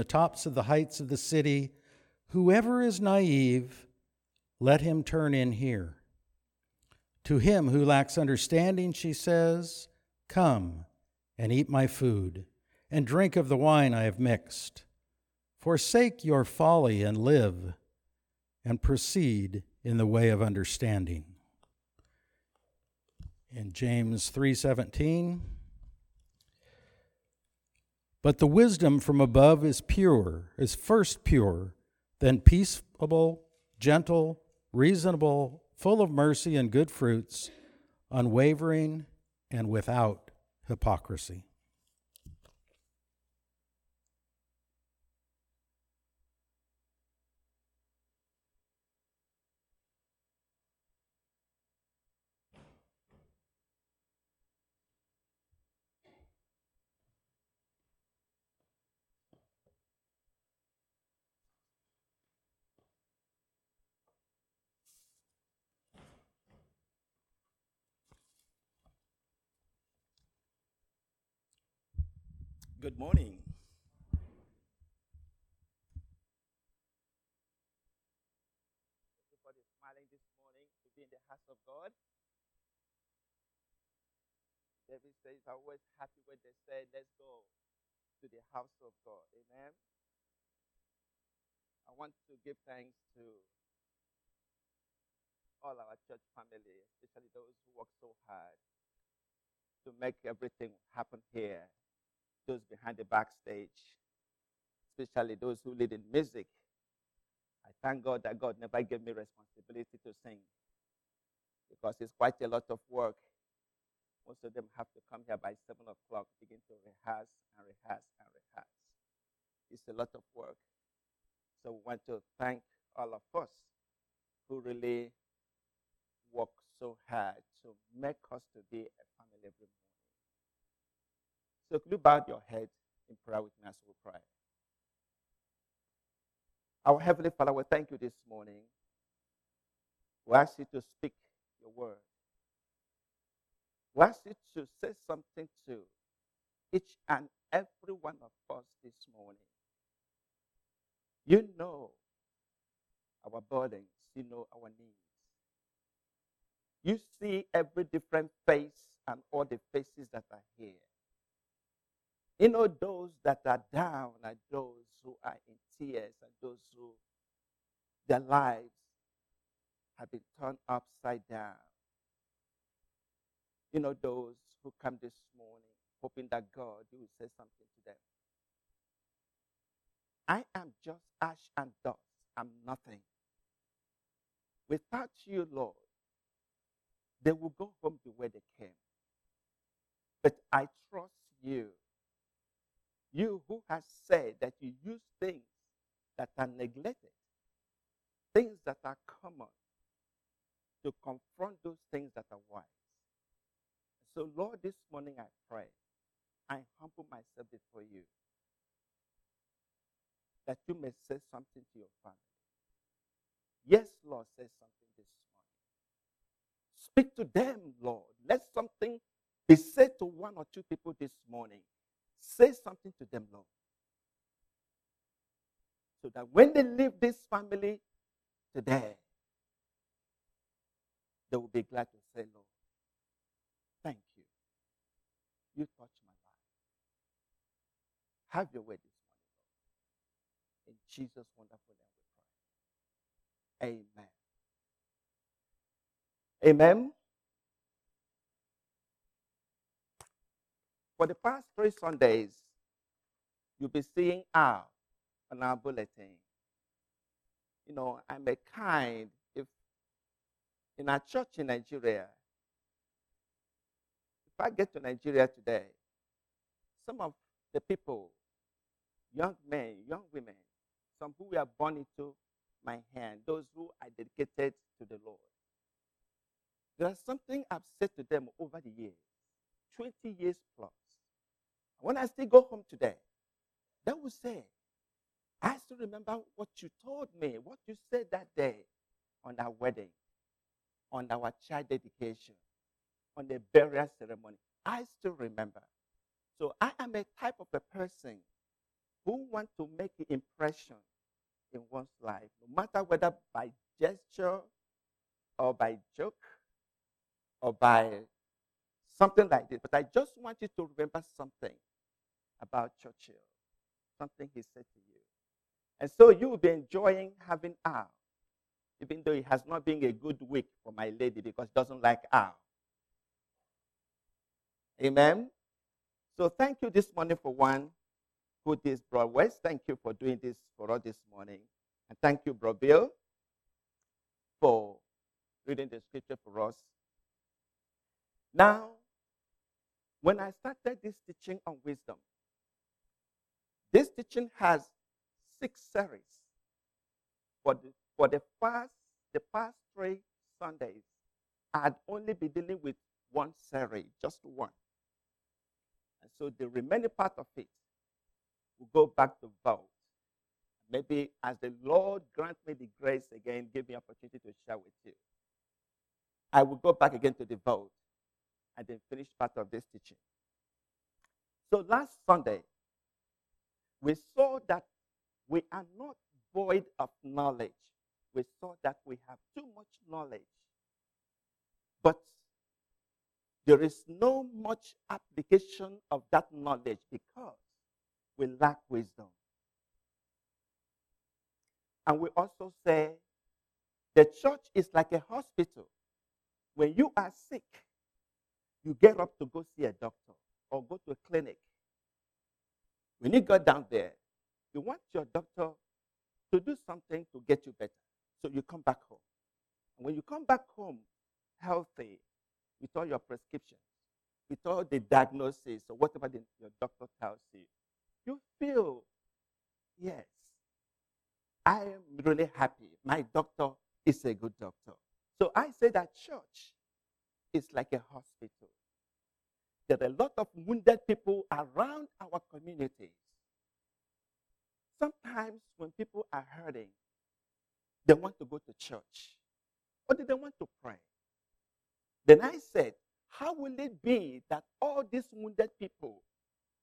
the tops of the heights of the city, whoever is naive, let him turn in here. To him who lacks understanding, she says, Come and eat my food, and drink of the wine I have mixed. Forsake your folly and live, and proceed in the way of understanding. In James 3:17, but the wisdom from above is pure, is first pure, then peaceable, gentle, reasonable, full of mercy and good fruits, unwavering and without hypocrisy. Good morning. Everybody smiling this morning to be in the house of God. David says, I'm always happy when they say, Let's go to the house of God. Amen. I want to give thanks to all our church family, especially those who work so hard to make everything happen here those behind the backstage, especially those who lead in music. I thank God that God never gave me responsibility to sing because it's quite a lot of work. Most of them have to come here by 7 o'clock, begin to rehearse and rehearse and rehearse. It's a lot of work. So we want to thank all of us who really work so hard to make us to be a family every morning. So could you bow your head in prayer with me as we pray? Our Heavenly Father, we thank you this morning. We ask you to speak your word. We ask you to say something to each and every one of us this morning. You know our burdens, you know our needs. You see every different face and all the faces that are here. You know, those that are down are those who are in tears and those who their lives have been turned upside down. You know, those who come this morning hoping that God will say something to them. I am just ash and dust. I'm nothing. Without you, Lord, they will go home the way they came. But I trust you you who has said that you use things that are neglected, things that are common, to confront those things that are wise. So, Lord, this morning I pray, I humble myself before you, that you may say something to your family. Yes, Lord, say something this morning. Speak to them, Lord. Let something be said to one or two people this morning Say something to them, Lord. So that when they leave this family today, they will be glad to say, Lord, thank you. You touched my life. Have your way this morning. In Jesus' wonderful name we pray. Amen. Amen. For the past three Sundays, you'll be seeing out on our bulletin. You know, I'm a kind, if in our church in Nigeria, if I get to Nigeria today, some of the people, young men, young women, some who were born into my hand, those who are dedicated to the Lord. There is something I've said to them over the years, 20 years plus. When I still go home today, they will say, I still remember what you told me, what you said that day on our wedding, on our child dedication, on the burial ceremony. I still remember. So I am a type of a person who wants to make an impression in one's life, no matter whether by gesture or by joke or by something like this. But I just want you to remember something about Churchill, something he said to you. And so you will be enjoying having Al, even though it has not been a good week for my lady because she doesn't like Al. Amen. So thank you this morning for one who did Bro West. Thank you for doing this for us this morning. And thank you, Bro Bill, for reading the scripture for us. Now, when I started this teaching on wisdom, this teaching has six series. For the, for the past the past three Sundays, I'd only be dealing with one series, just one. And so the remaining part of it will go back to vote. Maybe as the Lord grant me the grace again, give me opportunity to share with you. I will go back again to the vote and then finish part of this teaching. So last Sunday, we saw that we are not void of knowledge. We saw that we have too much knowledge. But there is no much application of that knowledge because we lack wisdom. And we also say the church is like a hospital. When you are sick, you get up to go see a doctor or go to a clinic. When you go down there, you want your doctor to do something to get you better. So you come back home. And when you come back home healthy, with all your prescriptions, with all the diagnosis or whatever the, your doctor tells you, you feel, yes, I am really happy. My doctor is a good doctor. So I say that church is like a hospital. There are a lot of wounded people around our communities. Sometimes when people are hurting, they want to go to church or they want to pray. Then I said, How will it be that all these wounded people,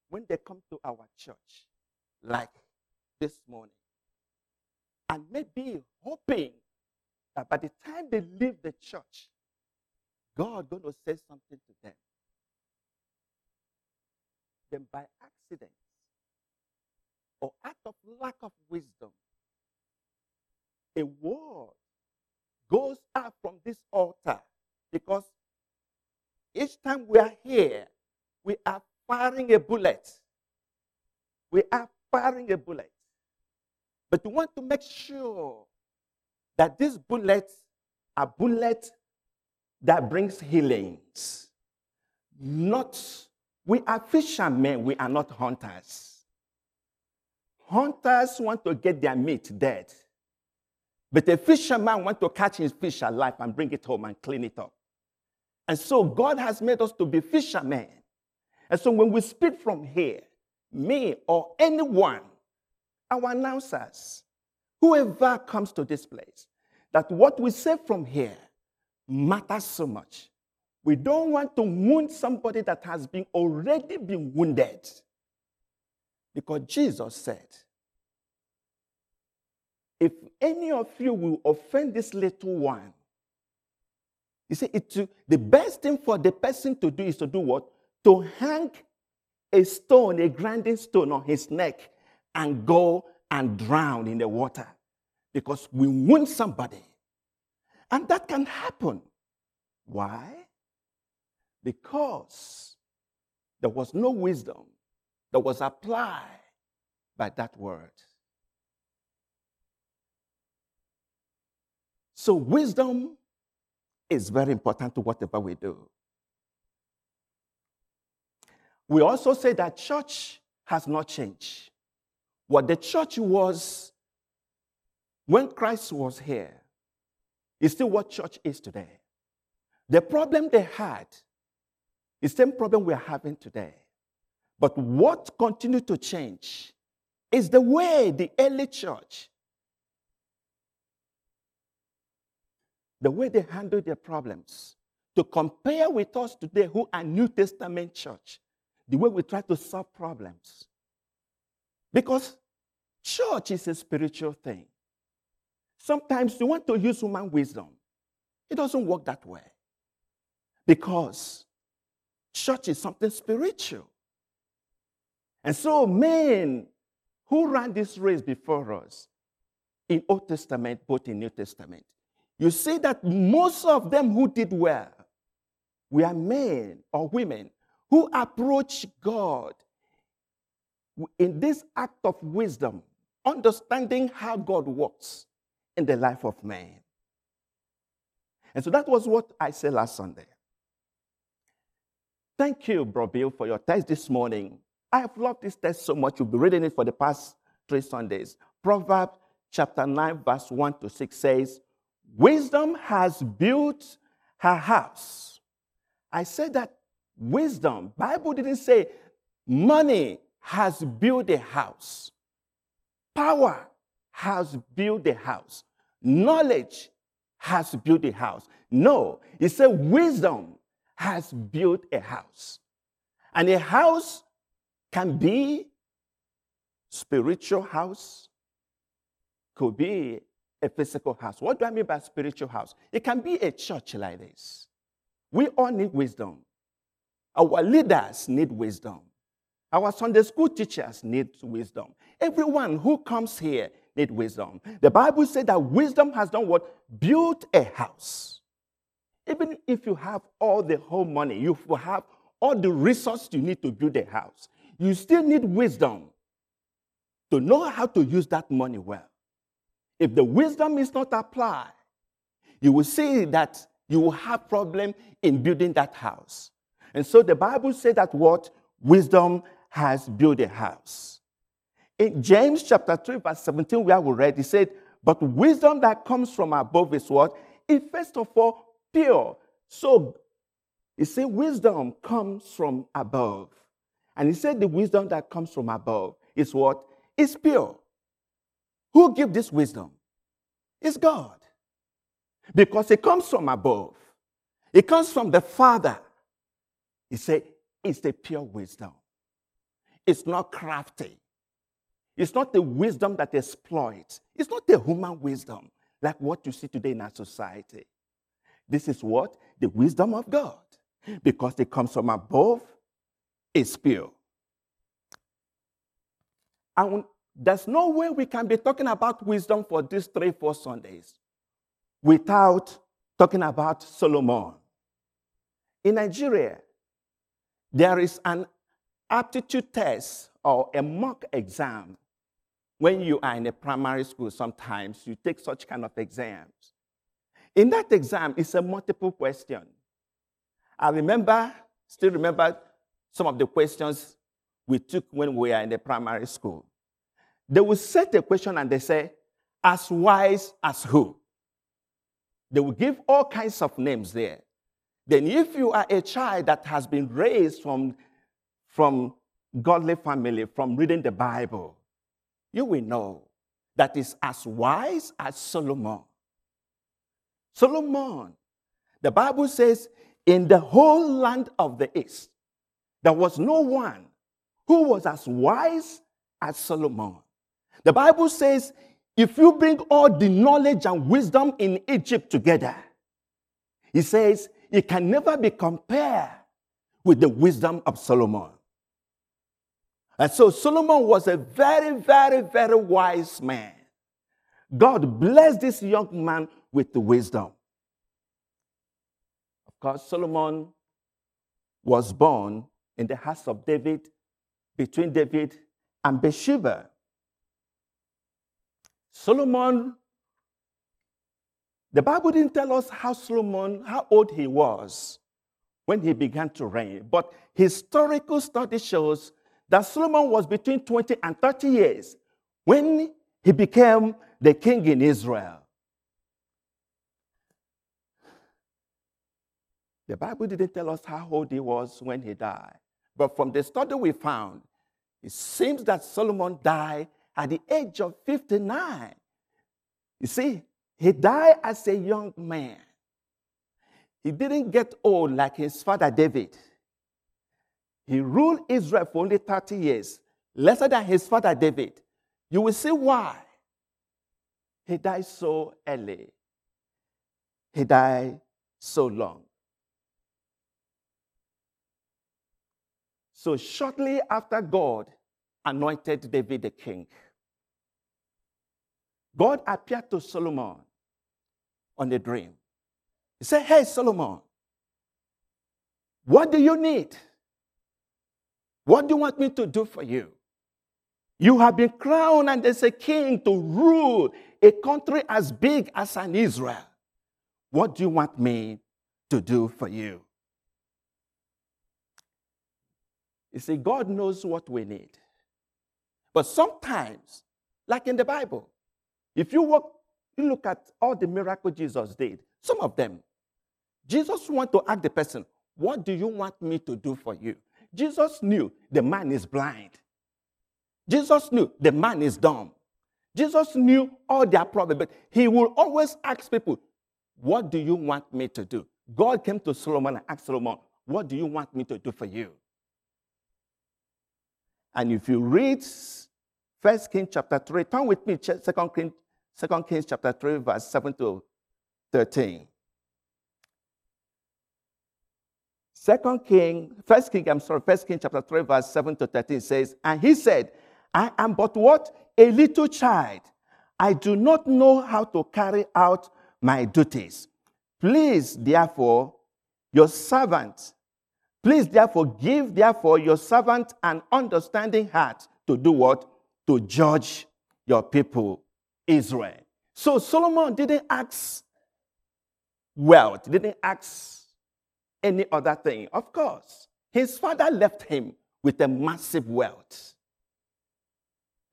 when they come to our church, like this morning, and maybe hoping that by the time they leave the church, God going to say something to them. Then by accident or out of lack of wisdom, a word goes out from this altar because each time we are here, we are firing a bullet. We are firing a bullet. But we want to make sure that these bullets are bullets that brings healings. Not, we are fishermen, we are not hunters. Hunters want to get their meat dead. But a fisherman wants to catch his fish alive and bring it home and clean it up. And so God has made us to be fishermen. And so when we speak from here, me or anyone, our announcers, whoever comes to this place, that what we say from here matters so much. We don't want to wound somebody that has been already been wounded. Because Jesus said, if any of you will offend this little one, you see, it, the best thing for the person to do is to do what? To hang a stone, a grinding stone on his neck and go and drown in the water because we wound somebody. And that can happen. Why? Because there was no wisdom that was applied by that word. So, wisdom is very important to whatever we do. We also say that church has not changed. What the church was when Christ was here is still what church is today. The problem they had the same problem we are having today. But what continued to change is the way the early church the way they handled their problems, to compare with us today who are New Testament church, the way we try to solve problems. Because church is a spiritual thing. Sometimes you want to use human wisdom, it doesn't work that way. Because church is something spiritual. And so, men who ran this race before us in Old Testament, both in New Testament, you see that most of them who did well were men or women who approached God in this act of wisdom, understanding how God works in the life of man. And so that was what I said last Sunday. Thank you, Bro Bill, for your text this morning. I have loved this text so much. You've been reading it for the past three Sundays. Proverbs chapter 9, verse 1 to 6 says, Wisdom has built her house. I said that wisdom, Bible didn't say money has built a house. Power has built a house. Knowledge has built a house. No, it said wisdom has built a house. And a house can be spiritual house, could be a physical house. What do I mean by spiritual house? It can be a church like this. We all need wisdom. Our leaders need wisdom. Our Sunday school teachers need wisdom. Everyone who comes here need wisdom. The Bible said that wisdom has done what? Built a house. Even if you have all the whole money, you will have all the resources you need to build a house, you still need wisdom to know how to use that money well. If the wisdom is not applied, you will see that you will have problem in building that house. And so the Bible said that what wisdom has built a house. In James chapter 3, verse 17, where we read, he said, But wisdom that comes from above is what? Is first of all pure. So he said, Wisdom comes from above. And he said, The wisdom that comes from above is what? Is pure. Who give this wisdom? It's God. Because it comes from above. It comes from the Father. He said, It's the pure wisdom. It's not crafty. It's not the wisdom that exploits. It's not the human wisdom like what you see today in our society. This is what? The wisdom of God. Because it comes from above, it's pure. And there's no way we can be talking about wisdom for these three, four Sundays without talking about Solomon. In Nigeria, there is an aptitude test or a mock exam when you are in a primary school sometimes you take such kind of exams in that exam it's a multiple question. I remember still remember some of the questions we took when we were in the primary school. They will set a question and they say as wise as who? They will give all kinds of names there. Then if you are a child that has been raised from from godly family, from reading the Bible, you will know that is as wise as Solomon. Solomon, the Bible says, in the whole land of the east, there was no one who was as wise as Solomon. The Bible says, if you bring all the knowledge and wisdom in Egypt together, he says, it can never be compared with the wisdom of Solomon. And so Solomon was a very, very, very wise man. God blessed this young man with the wisdom. Of course, Solomon was born in the house of David, between David and Bathsheba. Solomon, the Bible didn't tell us how Solomon, how old he was when he began to reign, but historical study shows that Solomon was between 20 and 30 years when he became the king in Israel. The Bible didn't tell us how old he was when he died. But from the study we found, it seems that Solomon died at the age of 59. You see, he died as a young man. He didn't get old like his father David. He ruled Israel for only 30 years, lesser than his father David, you will see why he died so early. He died so long. So, shortly after God anointed David the king, God appeared to Solomon on a dream. He said, Hey, Solomon, what do you need? What do you want me to do for you? You have been crowned and as a king to rule a country as big as an Israel. What do you want me to do for you? You see, God knows what we need. But sometimes, like in the Bible, if you, walk, you look at all the miracles Jesus did, some of them, Jesus want to ask the person, What do you want me to do for you? Jesus knew the man is blind. Jesus knew the man is dumb. Jesus knew all their problems, but he will always ask people, What do you want me to do? God came to Solomon and asked Solomon, What do you want me to do for you? And if you read First Kings chapter 3, turn with me, Second Kings, Second Kings chapter 3, verse 7 to 13. Second King, First King, I'm sorry, First King chapter 3, verse 7 to 13 says, And he said, I am but what? A little child. I do not know how to carry out my duties. Please, therefore, your servant, please, therefore, give, therefore, your servant an understanding heart to do what? To judge your people, Israel. So Solomon didn't ask wealth, didn't ask any other thing. Of course, his father left him with a massive wealth.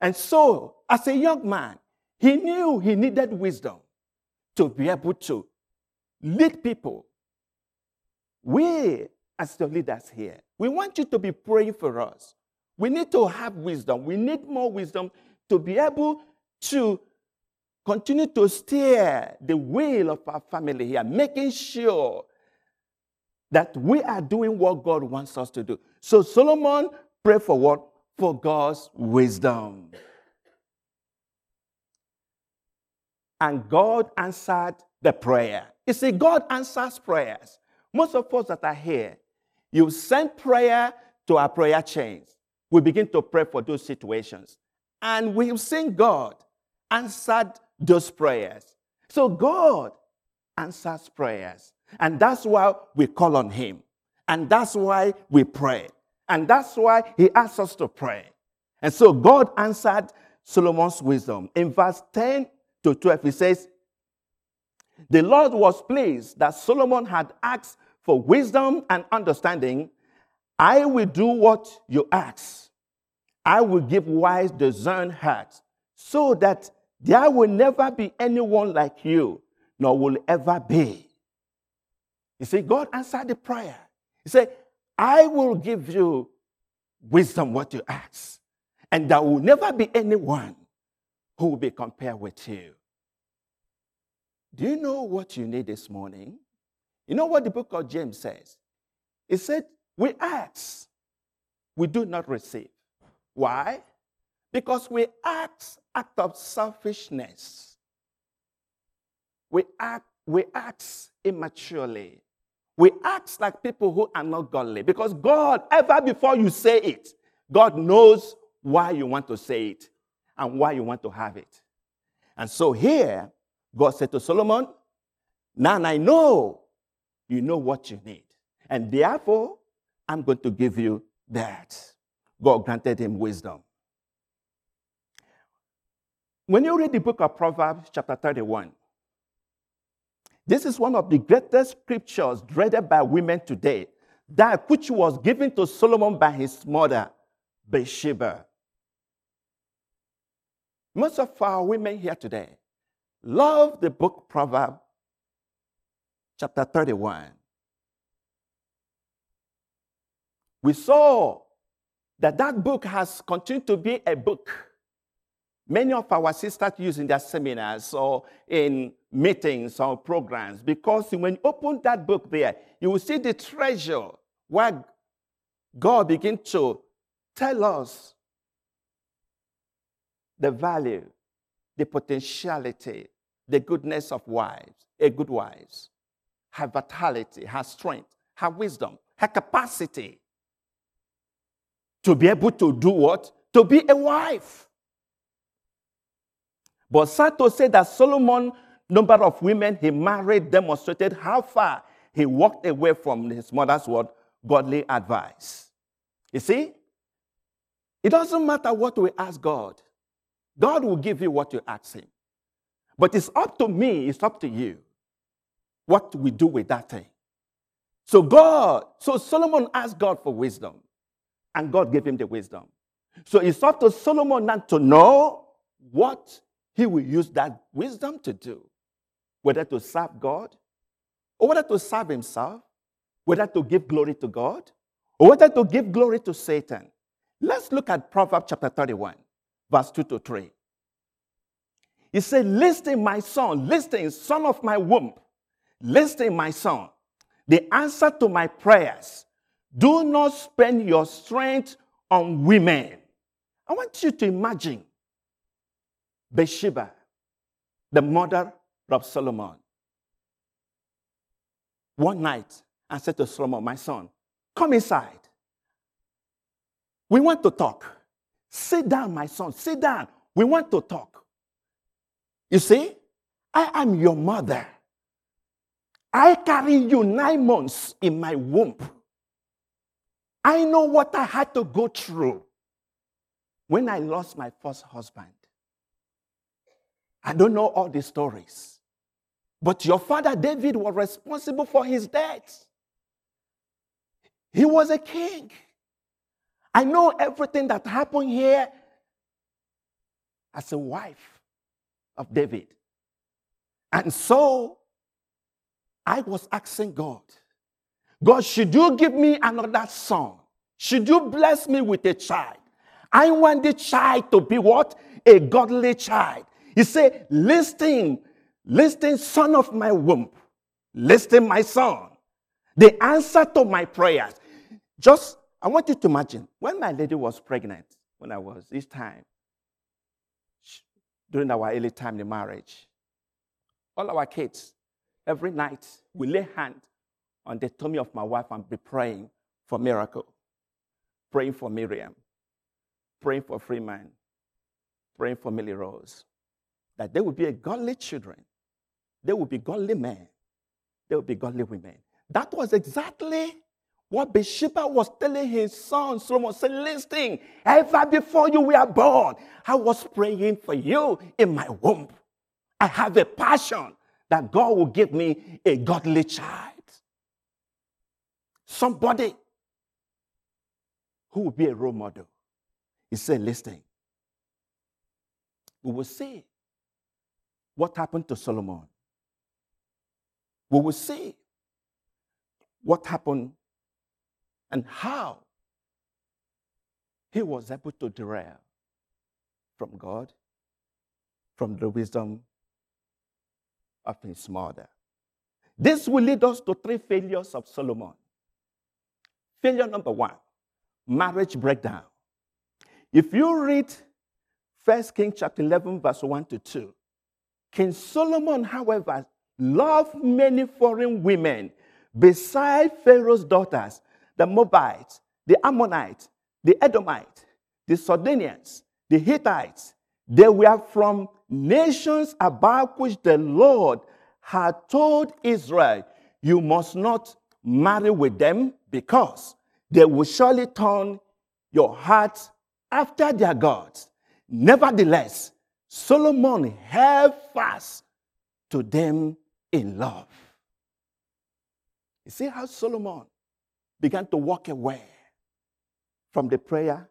And so, as a young man, he knew he needed wisdom to be able to lead people. We, as the leaders here, we want you to be praying for us. We need to have wisdom. We need more wisdom to be able to continue to steer the wheel of our family here, making sure that we are doing what God wants us to do. So Solomon prayed for what? for God's wisdom. And God answered the prayer. You see, God answers prayers. Most of us that are here, you send prayer to our prayer chains. We begin to pray for those situations. And we've seen God answered those prayers. So God answers prayers. And that's why we call on Him. And that's why we pray. And that's why he asked us to pray. And so God answered Solomon's wisdom. In verse 10 to 12, he says, The Lord was pleased that Solomon had asked for wisdom and understanding. I will do what you ask. I will give wise, discerned hearts, so that there will never be anyone like you, nor will ever be. You see, God answered the prayer. He said, I will give you wisdom what you ask. And there will never be anyone who will be compared with you. Do you know what you need this morning? You know what the book of James says? It said, We ask, we do not receive. Why? Because we act act of selfishness. We act, we act immaturely. We act like people who are not godly because God, ever before you say it, God knows why you want to say it and why you want to have it. And so here, God said to Solomon, Now I know you know what you need. And therefore, I'm going to give you that. God granted him wisdom. When you read the book of Proverbs, chapter 31, this is one of the greatest scriptures dreaded by women today, that which was given to Solomon by his mother, Bathsheba. Most of our women here today love the book Proverbs, chapter 31. We saw that that book has continued to be a book many of our sisters use in their seminars or in meetings or programs because when you open that book there, you will see the treasure where God begins to tell us the value, the potentiality, the goodness of wives, a good wives, her vitality, her strength, her wisdom, her capacity to be able to do what? To be a wife. But Sato said that Solomon, number of women he married demonstrated how far he walked away from his mother's word, godly advice. You see, it doesn't matter what we ask God, God will give you what you ask Him. But it's up to me, it's up to you what we do with that thing. So, God, so Solomon asked God for wisdom, and God gave him the wisdom. So, it's up to Solomon not to know what he will use that wisdom to do whether to serve God, or whether to serve himself, whether to give glory to God, or whether to give glory to Satan. Let's look at Proverbs chapter 31, verse 2 to 3. He said, Listen, my son, listen, son of my womb. Listen, my son, the answer to my prayers. Do not spend your strength on women. I want you to imagine Bathsheba, the mother of Solomon, one night and said to Solomon, My son, come inside. We want to talk. Sit down, my son, sit down. We want to talk. You see, I am your mother. I carry you nine months in my womb. I know what I had to go through when I lost my first husband. I don't know all the stories. But your father David was responsible for his death. He was a king. I know everything that happened here as a wife of David. And so I was asking God, God, should you give me another son? Should you bless me with a child? I want the child to be what? A godly child. He said, Listen, listen, son of my womb. Listen, my son. The answer to my prayers. Just, I want you to imagine when my lady was pregnant, when I was this time, during our early time in marriage. All our kids, every night, we lay hand on the tummy of my wife and be praying for miracle, praying for Miriam, praying for Freeman, praying for Millie Rose, that they would be a godly children, they would be godly men, they would be godly women. That was exactly what Bathsheba was telling his son Solomon, said, listen, ever before you were born, I was praying for you in my womb. I have a passion that God will give me a godly child. Somebody who will be a role model. He said, listen, we will see what happened to Solomon. We will see what happened and how he was able to derive from God, from the wisdom of his mother. This will lead us to three failures of Solomon. Failure number one marriage breakdown. If you read 1 Kings chapter 11, verse 1 to 2, King Solomon, however, loved many foreign women beside Pharaoh's daughters the Moabites, the Ammonites, the Edomites, the Sidonians, the Hittites. They were from nations about which the Lord had told Israel, You must not marry with them because they will surely turn your heart after their gods. Nevertheless, Solomon held fast to them in love. You see how Solomon began to walk away from the prayer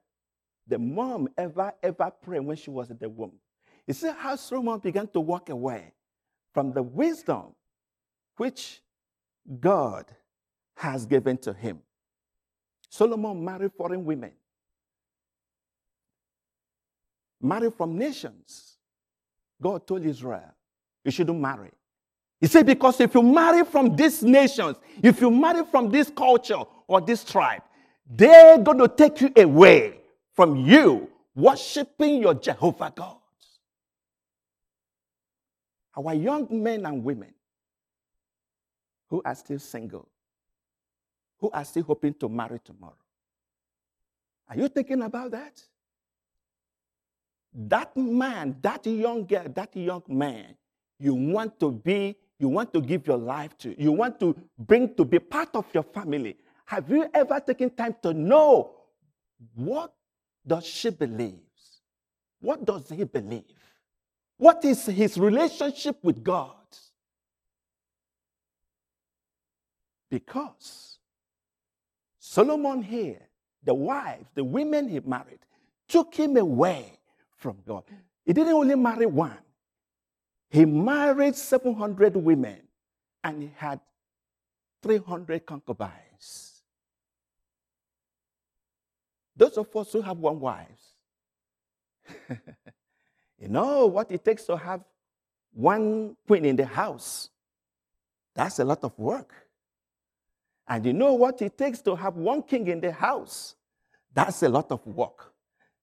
the mom ever, ever prayed when she was in the womb. You see how Solomon began to walk away from the wisdom which God has given to him. Solomon married foreign women, married from nations. God told Israel, you shouldn't marry. He said, because if you marry from these nations, if you marry from this culture or this tribe, they're going to take you away from you worshiping your Jehovah God. Our young men and women who are still single, who are still hoping to marry tomorrow. Are you thinking about that? That man, that young girl, that young man, you want to be, you want to give your life to, you want to bring to be part of your family. Have you ever taken time to know what does she believe? What does he believe? What is his relationship with God? Because Solomon here, the wives, the women he married, took him away from God. He didn't only marry one, he married 700 women and he had 300 concubines. Those of us who have one wife, you know what it takes to have one queen in the house. That's a lot of work. And you know what it takes to have one king in the house. That's a lot of work.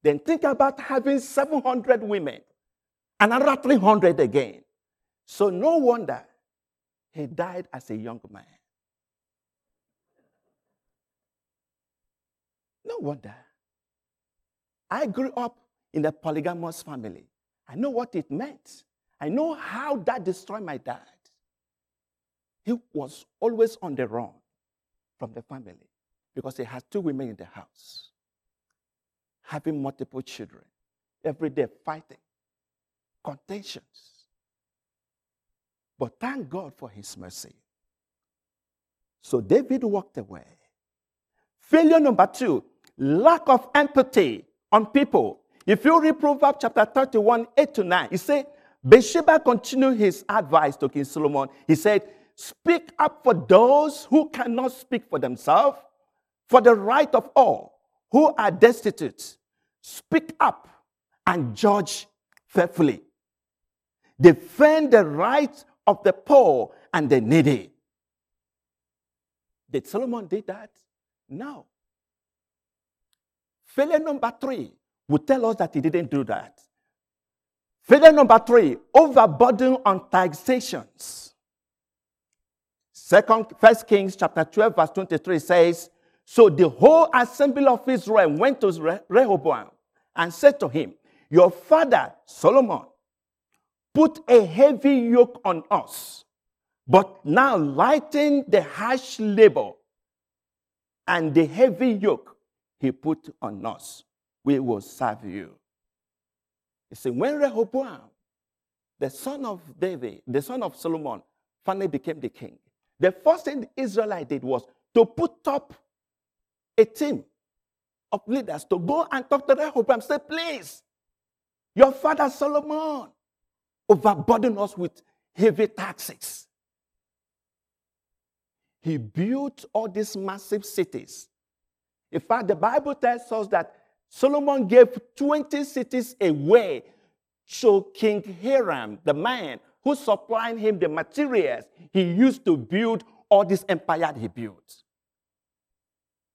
Then think about having 700 women, and another 300 again. So no wonder he died as a young man. No wonder. I grew up in a polygamous family. I know what it meant. I know how that destroyed my dad. He was always on the run from the family because he had two women in the house, having multiple children, every day fighting, contentions. But thank God for his mercy. So David walked away. Failure number two lack of empathy on people if you read Proverbs chapter 31, 8 to 9, he said, Bathsheba continued his advice to King Solomon. He said, Speak up for those who cannot speak for themselves, for the right of all who are destitute. Speak up and judge faithfully. Defend the rights of the poor and the needy. Did Solomon did that? No. Failure number three, would tell us that he didn't do that. Failure number three, overburden on taxations. Second, First Kings chapter 12, verse 23 says, So the whole assembly of Israel went to Rehoboam and said to him, Your father Solomon put a heavy yoke on us, but now lighten the harsh labor and the heavy yoke he put on us we will serve you. You see, when Rehoboam, the son of David, the son of Solomon, finally became the king, the first thing the Israelite did was to put up a team of leaders to go and talk to Rehoboam. Say, please, your father Solomon overburdened us with heavy taxes. He built all these massive cities. In fact, the Bible tells us that Solomon gave 20 cities away to King Hiram, the man who supplied him the materials he used to build all this empire he built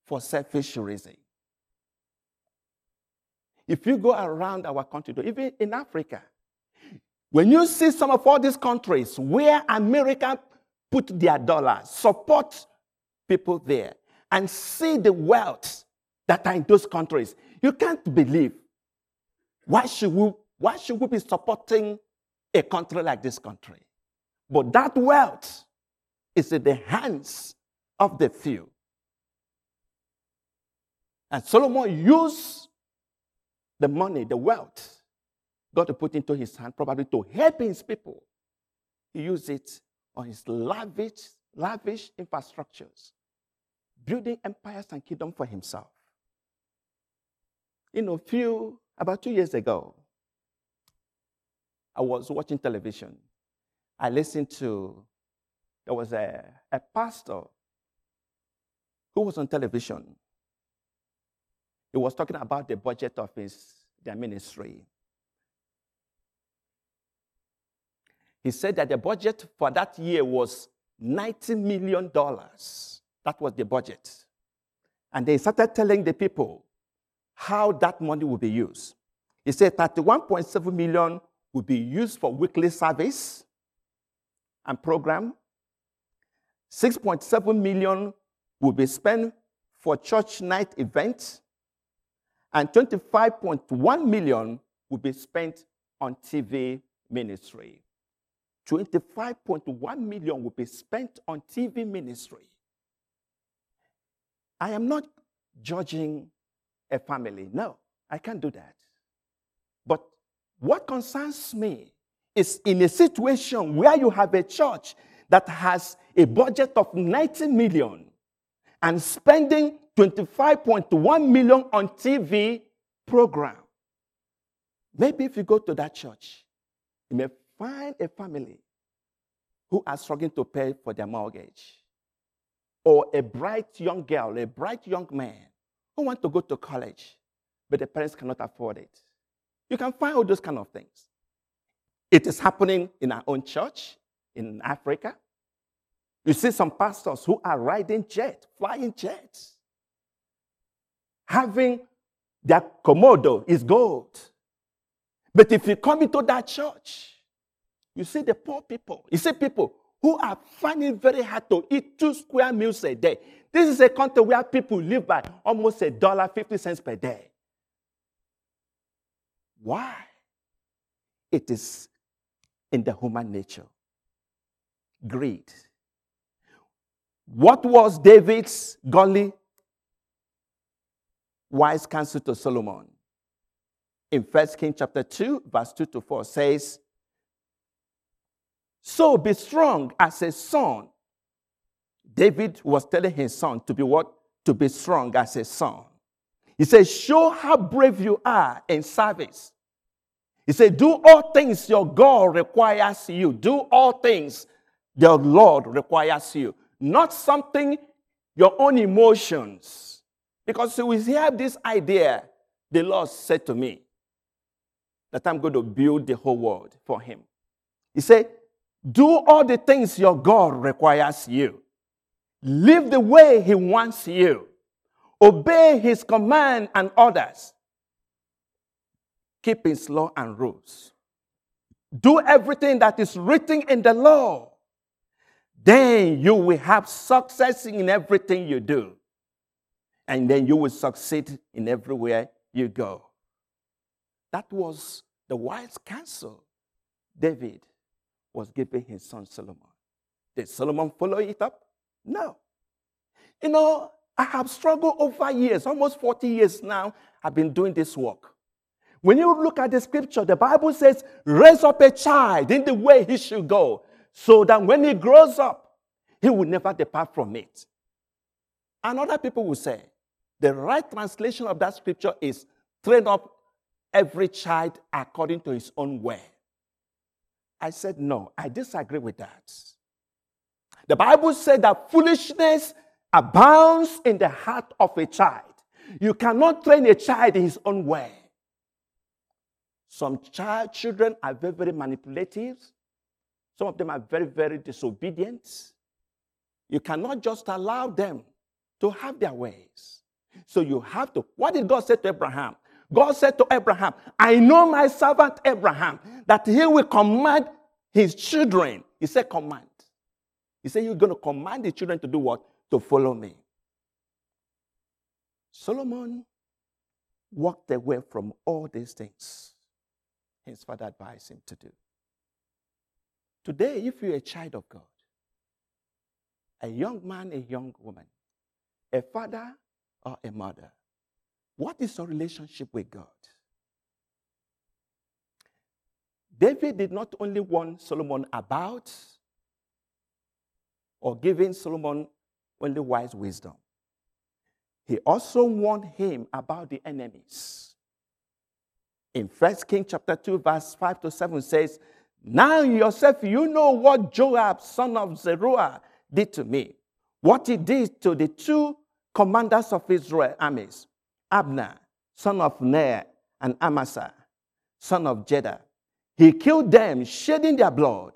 for selfish reasons. If you go around our country, even in Africa, when you see some of all these countries where America put their dollars, support people there, and see the wealth that are in those countries, you can't believe. Why should we, why should we be supporting a country like this country? But that wealth is in the hands of the few. And Solomon used the money, the wealth, God put into his hand, probably to help his people. He used it on his lavish, lavish infrastructures, building empires and kingdom for himself you know, few about two years ago, I was watching television. I listened to there was a, a pastor who was on television. He was talking about the budget of his their ministry. He said that the budget for that year was $90 million. That was the budget. And they started telling the people how that money will be used. He said 31.7 million will be used for weekly service. and program. 6.7 million will be spent for church night events, and 25.1 million will be spent on TV ministry. 25.1 million will be spent on TV ministry. I am not judging a family. No, I can't do that. But what concerns me is in a situation where you have a church that has a budget of 90 million and spending 25.1 million on TV program. Maybe if you go to that church, you may find a family who are struggling to pay for their mortgage, or a bright young girl, a bright young man who want to go to college, but the parents cannot afford it. You can find all those kind of things. It is happening in our own church in Africa. You see some pastors who are riding jets, flying jets, having their komodo is gold. But if you come into that church, you see the poor people. You see people who are finding it very hard to eat two square meals a day. This is a country where people live by almost a dollar fifty cents per day. Why? It is in the human nature. Greed. What was David's godly wise counsel to Solomon? In 1 Kings chapter 2, verse 2 to 4 says, So be strong as a son. David was telling his son to be what? To be strong as a son. He says, Show how brave you are in service. He said, Do all things your God requires you. Do all things the Lord requires you. Not something your own emotions. Because we have this idea, the Lord said to me that I'm going to build the whole world for Him. He said, Do all the things your God requires you. Live the way He wants you. Obey His command and orders keep his law and rules. Do everything that is written in the law. Then you will have success in everything you do. And then you will succeed in everywhere you go. That was the wise counsel David was giving his son Solomon. Did Solomon follow it up? No. You know, I have struggled over years, almost 40 years now, I've been doing this work. When you look at the scripture, the Bible says, raise up a child in the way he should go, so that when he grows up, he will never depart from it. And other people will say, the right translation of that scripture is train up every child according to his own way. I said, no, I disagree with that. The Bible said that foolishness abounds in the heart of a child. You cannot train a child in his own way. Some child children are very, very manipulative. Some of them are very, very disobedient. You cannot just allow them to have their ways. So you have to. What did God say to Abraham? God said to Abraham, I know my servant Abraham, that he will command his children. He said, command. He said, You're going to command the children to do what? To follow me. Solomon walked away from all these things his father advised him to do. Today, if you're a child of God, a young man, a young woman, a father or a mother, what is your relationship with God? David did not only warn Solomon about or giving Solomon only wise wisdom, he also warned him about the enemies in First King chapter 2, verse 5 to 7 says, Now yourself, you know what Joab, son of Zeruiah, did to me. What he did to the two commanders of Israel armies, Abner, son of Ner, and Amasa, son of Jedah. He killed them, shedding their blood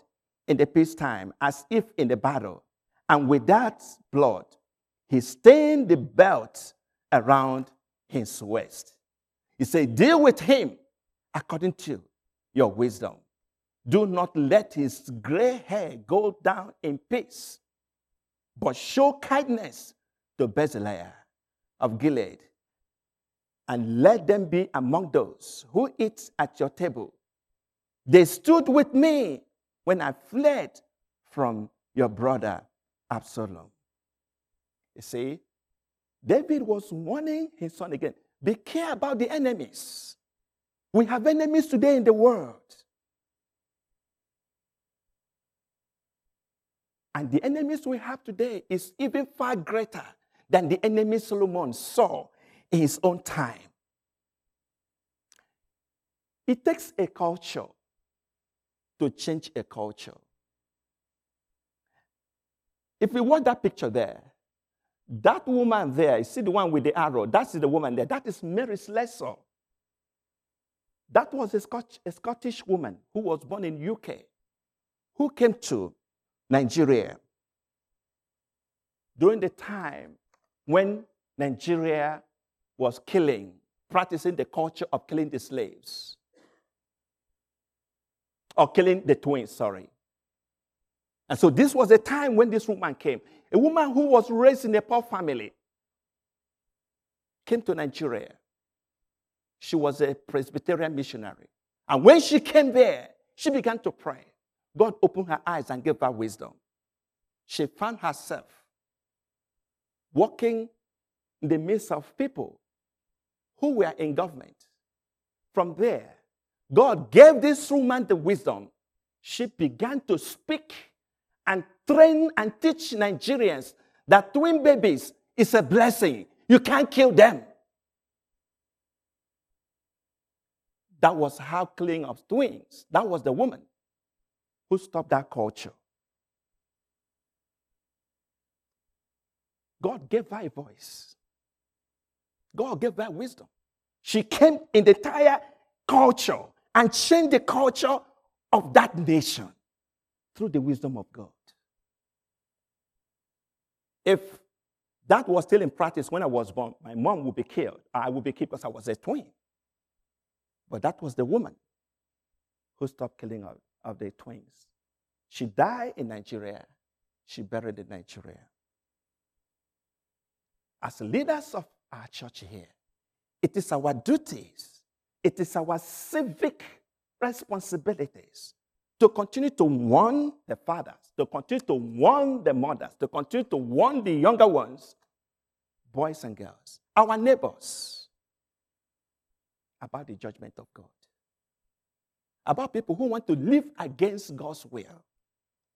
in the peacetime, as if in the battle. And with that blood, he stained the belt around his waist. He said, Deal with him according to your wisdom. Do not let his gray hair go down in peace, but show kindness to Barzillai of Gilead, and let them be among those who eat at your table. They stood with me when I fled from your brother Absalom. You see, David was warning his son again be care about the enemies. We have enemies today in the world. And the enemies we have today is even far greater than the enemies Solomon saw in his own time. It takes a culture to change a culture. If we want that picture there, that woman there, you see the one with the arrow, that's the woman there. That is Mary Slessor. That was a, Scotch, a Scottish woman who was born in UK, who came to Nigeria during the time when Nigeria was killing, practicing the culture of killing the slaves, or killing the twins, sorry. And so this was a time when this woman came. A woman who was raised in a poor family came to Nigeria. She was a Presbyterian missionary. And when she came there, she began to pray. God opened her eyes and gave her wisdom. She found herself walking in the midst of people who were in government. From there, God gave this woman the wisdom. She began to speak and train and teach Nigerians that twin babies is a blessing. You can't kill them. That was how killing of twins. That was the woman who stopped that culture. God gave her a voice. God gave her wisdom. She came in the entire culture and changed the culture of that nation through the wisdom of God. If that was still in practice when I was born, my mom would be killed. I would be killed because I was a twin. But that was the woman who stopped killing of, of the twins. She died in Nigeria. She buried in Nigeria. As leaders of our church here, it is our duties, it is our civic responsibilities to continue to warn the fathers, to continue to warn the mothers, to continue to warn the younger ones, boys and girls, our neighbors, about the judgment of God, about people who want to live against God's will.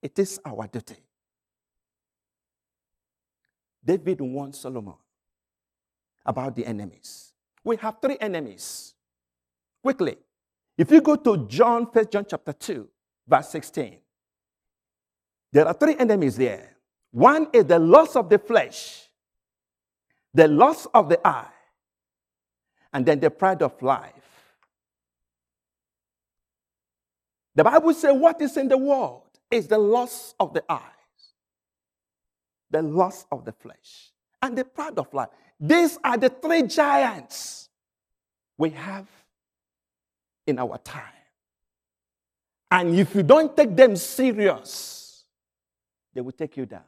It is our duty. David warned Solomon about the enemies. We have three enemies. Quickly, if you go to John, 1 John chapter 2, verse 16, there are three enemies there. One is the loss of the flesh, the loss of the eye, and then the pride of life. The Bible says, What is in the world is the loss of the eyes, the loss of the flesh, and the pride of life. These are the three giants we have in our time. And if you don't take them serious, they will take you down.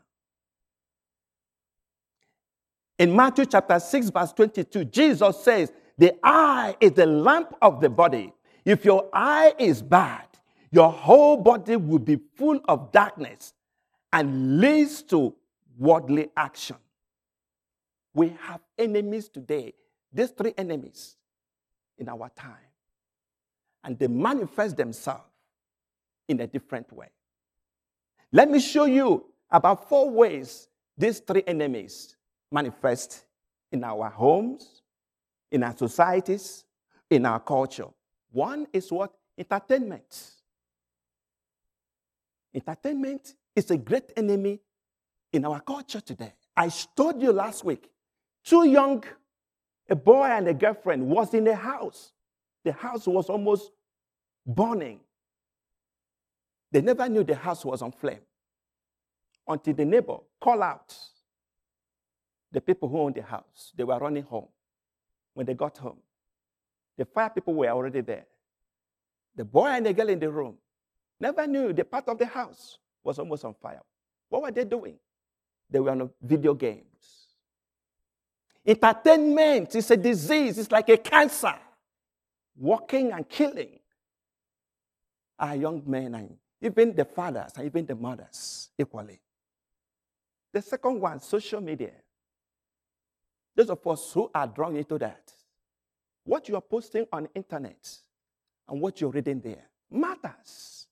In Matthew chapter 6, verse 22, Jesus says, The eye is the lamp of the body. If your eye is bad, your whole body will be full of darkness and leads to worldly action. We have enemies today, these three enemies in our time, and they manifest themselves in a different way. Let me show you about four ways these three enemies manifest in our homes, in our societies, in our culture. One is what? Entertainment. Entertainment is a great enemy in our culture today. I told you last week, two young, a boy and a girlfriend was in the house. The house was almost burning. They never knew the house was on flame until the neighbor called out the people who owned the house. They were running home. When they got home, the fire people were already there. The boy and the girl in the room Never knew the part of the house was almost on fire. What were they doing? They were on video games. Entertainment is a disease, it's like a cancer, walking and killing our young men and even the fathers and even the mothers equally. The second one, social media. Those of us who are drawn into that, what you are posting on internet and what you're reading there matters.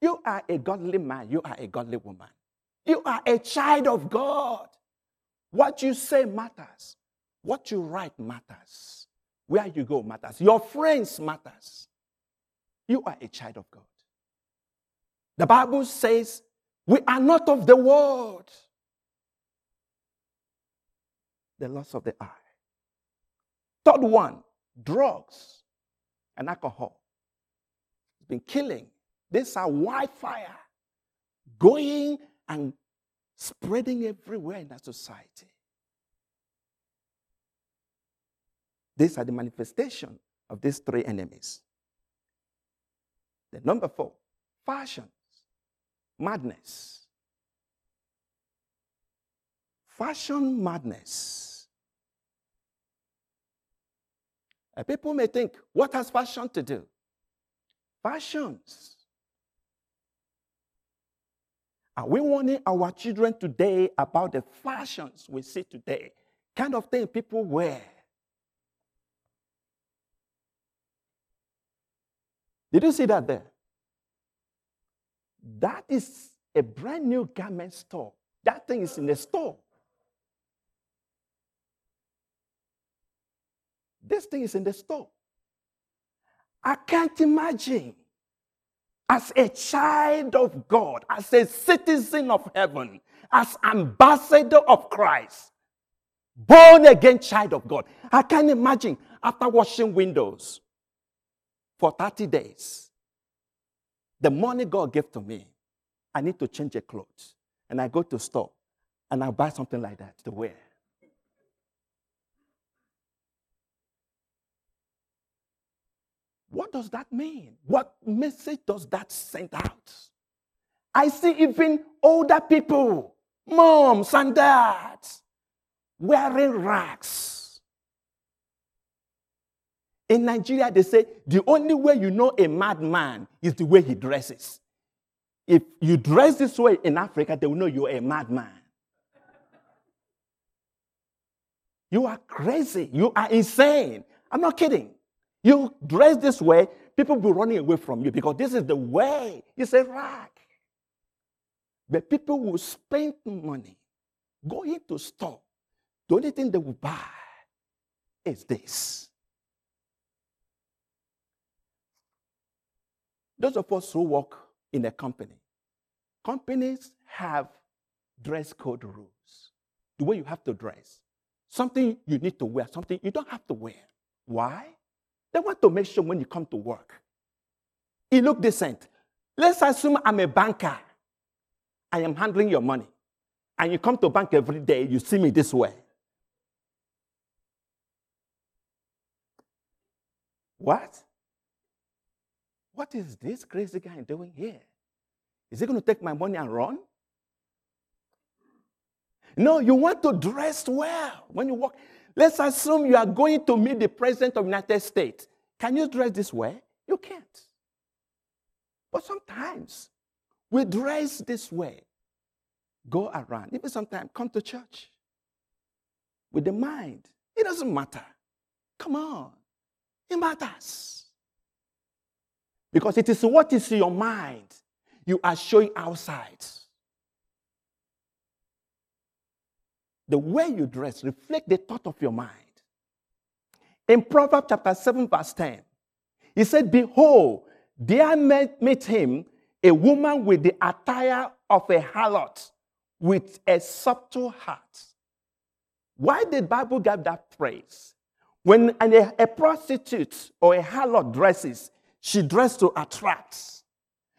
You are a godly man, you are a godly woman. You are a child of God. What you say matters. What you write matters. Where you go matters. Your friends matters. You are a child of God. The Bible says we are not of the world. The loss of the eye. Third one, drugs and alcohol. It's been killing. These are wildfire going and spreading everywhere in our society. These are the manifestation of these three enemies. The number four, fashions, madness. Fashion madness. And people may think, what has fashion to do? Fashions. Are we warning our children today about the fashions we see today? Kind of thing people wear. Did you see that there? That is a brand new garment store. That thing is in the store. This thing is in the store. I can't imagine as a child of God, as a citizen of heaven, as ambassador of Christ, born again child of God. I can imagine after washing windows for 30 days, the money God gave to me, I need to change a clothes. And I go to store and I buy something like that to wear. What does that mean? What message does that send out? I see even older people, moms and dads, wearing rags. In Nigeria, they say the only way you know a madman is the way he dresses. If you dress this way in Africa, they will know you're a madman. You are crazy. You are insane. I'm not kidding. You dress this way, people will be running away from you because this is the way. It's a rag. But people will spend money going to store. The only thing they will buy is this. Those of us who work in a company, companies have dress code rules. The way you have to dress. Something you need to wear, something you don't have to wear. Why? They want to make sure when you come to work, you look decent. Let's assume I'm a banker. I am handling your money. And you come to bank every day, you see me this way. What? What is this crazy guy doing here? Is he going to take my money and run? No, you want to dress well when you walk. Let's assume you are going to meet the president of the United States. Can you dress this way? You can't. But sometimes we dress this way, go around. Even sometimes come to church with the mind. It doesn't matter. Come on. It matters. Because it is what is in your mind you are showing outside. The way you dress reflect the thought of your mind. In Proverbs chapter 7, verse 10, he said, Behold, there met, met him a woman with the attire of a harlot with a subtle heart. Why did Bible give that phrase? When a, a prostitute or a harlot dresses, she dresses to attract.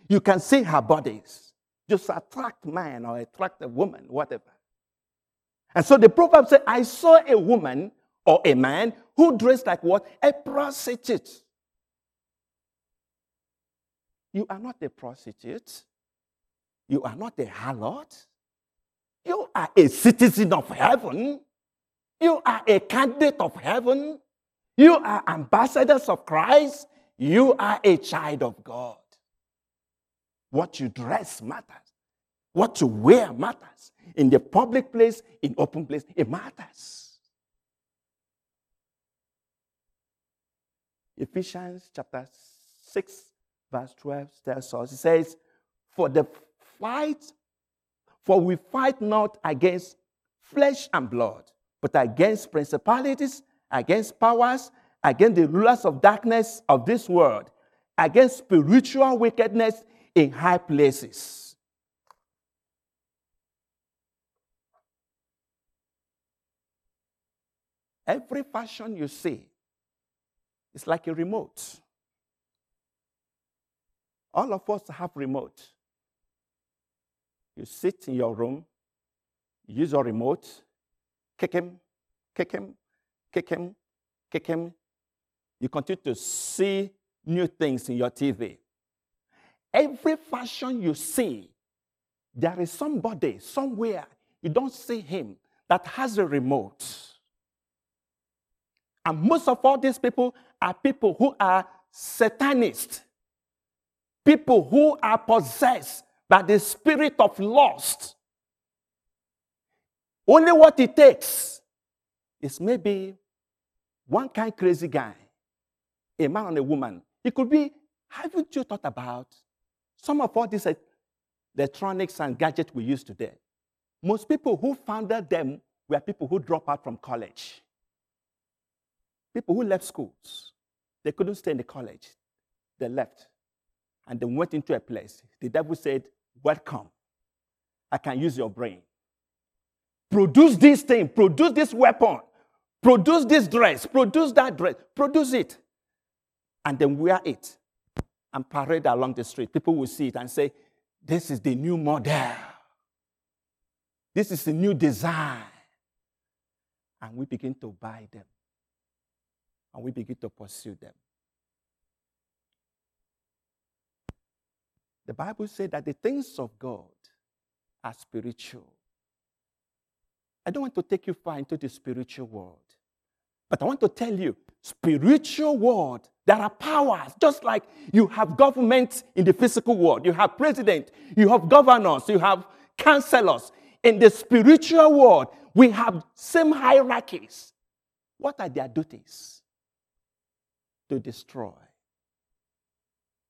You can see her bodies. Just attract man or attract a woman, whatever. And so the proverb said, I saw a woman or a man who dressed like what? A prostitute. You are not a prostitute. You are not a harlot. You are a citizen of heaven. You are a candidate of heaven. You are ambassadors of Christ. You are a child of God. What you dress matters. What you wear matters. In the public place, in open place, it matters. Ephesians chapter 6, verse 12 tells us, it says, For the fight, for we fight not against flesh and blood, but against principalities, against powers, against the rulers of darkness of this world, against spiritual wickedness in high places. Every fashion you see is like a remote. All of us have remote. You sit in your room, use your remote, kick him, kick him, kick him, kick him. You continue to see new things in your TV. Every fashion you see, there is somebody somewhere, you don't see him, that has a remote. And most of all these people are people who are satanists, people who are possessed by the spirit of lust. Only what it takes is maybe one kind crazy guy, a man and a woman. It could be, haven't you thought about some of all these electronics and gadgets we use today? Most people who founded them were people who dropped out from college. People who left schools. They couldn't stay in the college. They left. And they went into a place. The devil said, Welcome. I can use your brain. Produce this thing, produce this weapon, produce this dress, produce that dress, produce it. And then wear it and parade along the street. People will see it and say, This is the new model. This is the new design. And we begin to buy them. And we begin to pursue them. The Bible said that the things of God are spiritual. I don't want to take you far into the spiritual world, but I want to tell you spiritual world there are powers just like you have government in the physical world you have president you have governors you have counselors in the spiritual world we have same hierarchies what are their duties to destroy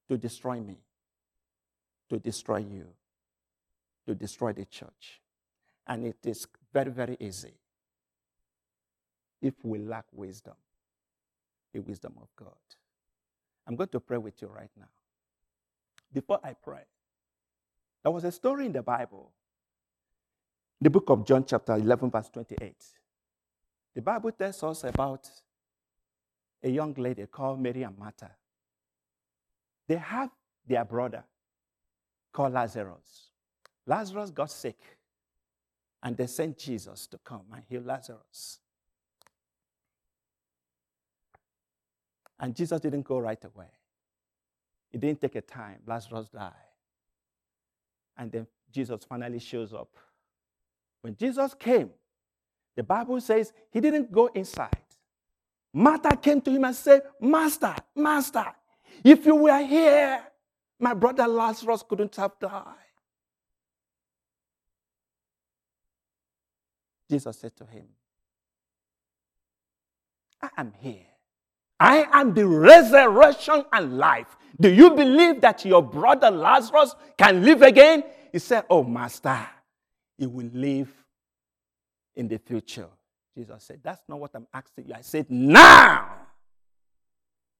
to destroy me to destroy you, to destroy the church. And it is very, very easy if we lack wisdom, the wisdom of God. I'm going to pray with you right now. Before I pray, there was a story in the Bible, the book of John, chapter 11, verse 28. The Bible tells us about a young lady called Mary and Martha. They have their brother called Lazarus. Lazarus got sick, and they sent Jesus to come and heal Lazarus. And Jesus didn't go right away. It didn't take a time. Lazarus died. And then Jesus finally shows up. When Jesus came, the Bible says he didn't go inside. Martha came to him and said, Master, Master, if you were here, my brother Lazarus couldn't have died. Jesus said to him, I am here. I am the resurrection and life. Do you believe that your brother Lazarus can live again? He said, Oh, Master, he will live in the future. Jesus said, That's not what I'm asking you. I said, Now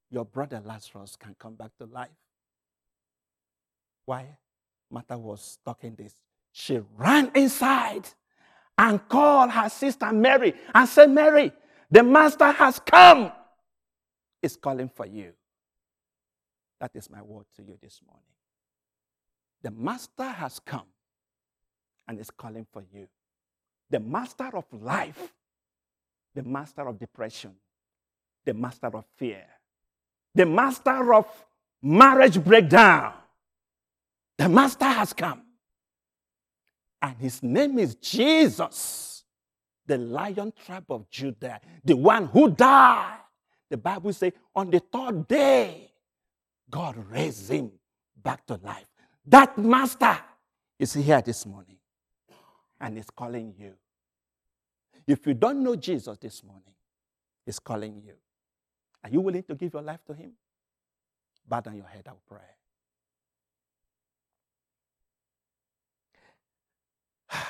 your brother Lazarus can come back to life. Why Martha was talking this, she ran inside and called her sister Mary and said, Mary, the master has come. Is calling for you. That is my word to you this morning. The master has come and is calling for you. The master of life, the master of depression, the master of fear, the master of marriage breakdown, The Master has come. And his name is Jesus, the lion tribe of Judah, the one who died. The Bible says on the third day, God raised him back to life. That Master is here this morning and is calling you. If you don't know Jesus this morning, he's calling you. Are you willing to give your life to him? Bow down your head, I will pray.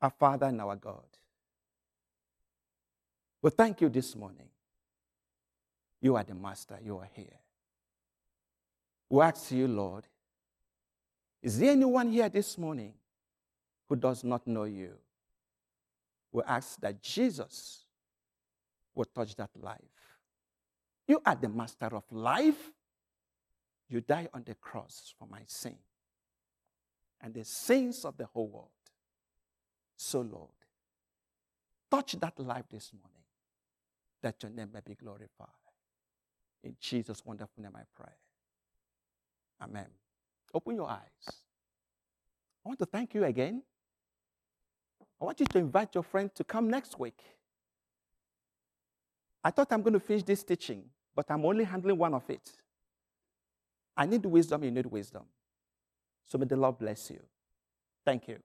Our Father and our God, we thank you this morning. You are the Master, you are here. We ask you, Lord, is there anyone here this morning who does not know you? We ask that Jesus will touch that life. You are the Master of life. You die on the cross for my sin and the sins of the whole world. So, Lord, touch that life this morning that your name may be glorified. In Jesus' wonderful name I pray. Amen. Open your eyes. I want to thank you again. I want you to invite your friend to come next week. I thought I'm going to finish this teaching, but I'm only handling one of it. I need wisdom, you need wisdom. So may the Lord bless you. Thank you.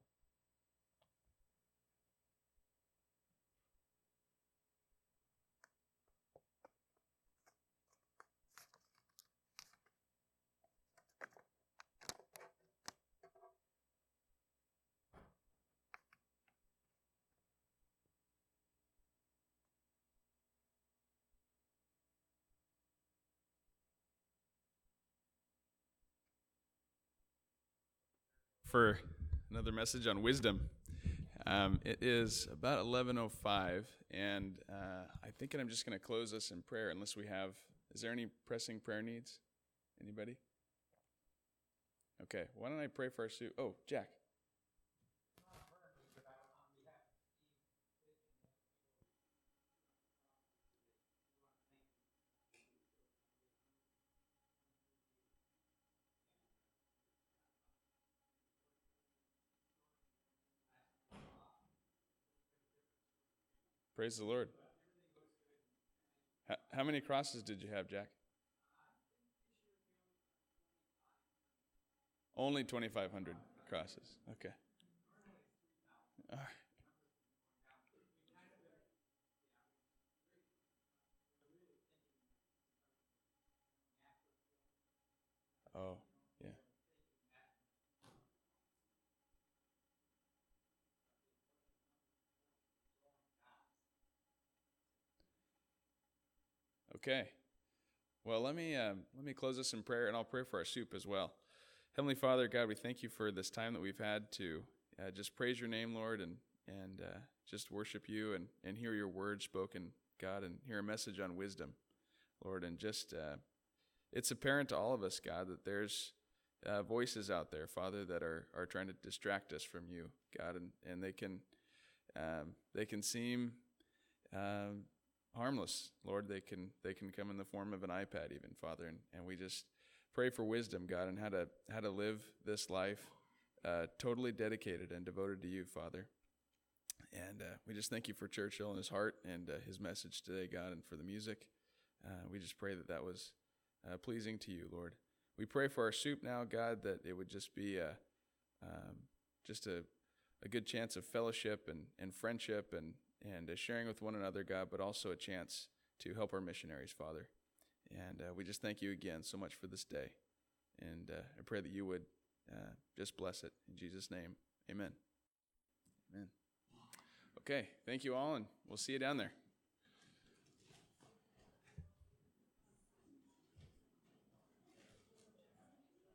For another message on wisdom. Um, it is about 11:05, and uh, I think I'm just going to close us in prayer, unless we have. Is there any pressing prayer needs? Anybody? Okay. Why don't I pray for our suit? Oh, Jack. Praise the Lord. How, many crosses did you have, Jack? Only 2,500 crosses. Okay. All right. Oh, Okay. Well, let me um, let me close this in prayer, and I'll pray for our soup as well. Heavenly Father, God, we thank you for this time that we've had to uh, just praise your name, Lord, and and uh, just worship you and and hear your word spoken, God, and hear a message on wisdom, Lord, and just uh, it's apparent to all of us, God, that there's uh, voices out there, Father, that are are trying to distract us from you, God, and and they can um, they can seem um, harmless, Lord. They can they can come in the form of an iPad, even Father, and, and we just pray for wisdom, God, and how to how to live this life uh, totally dedicated and devoted to you, Father. And uh, we just thank you for Churchill and his heart and uh, his message today, God, and for the music. Uh, we just pray that that was uh, pleasing to you, Lord. We pray for our soup now, God, that it would just be a, um, just a, a good chance of fellowship and, and friendship and, and uh, sharing with one another, God, but also a chance to help our missionaries, Father. And uh, we just thank you again so much for this day. And uh, I pray that you would uh, just bless it. In Jesus' name, amen. Amen. Okay, thank you all, and we'll see you down there.